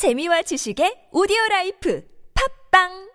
재미와 지식의 오디오 라이프. 팝빵!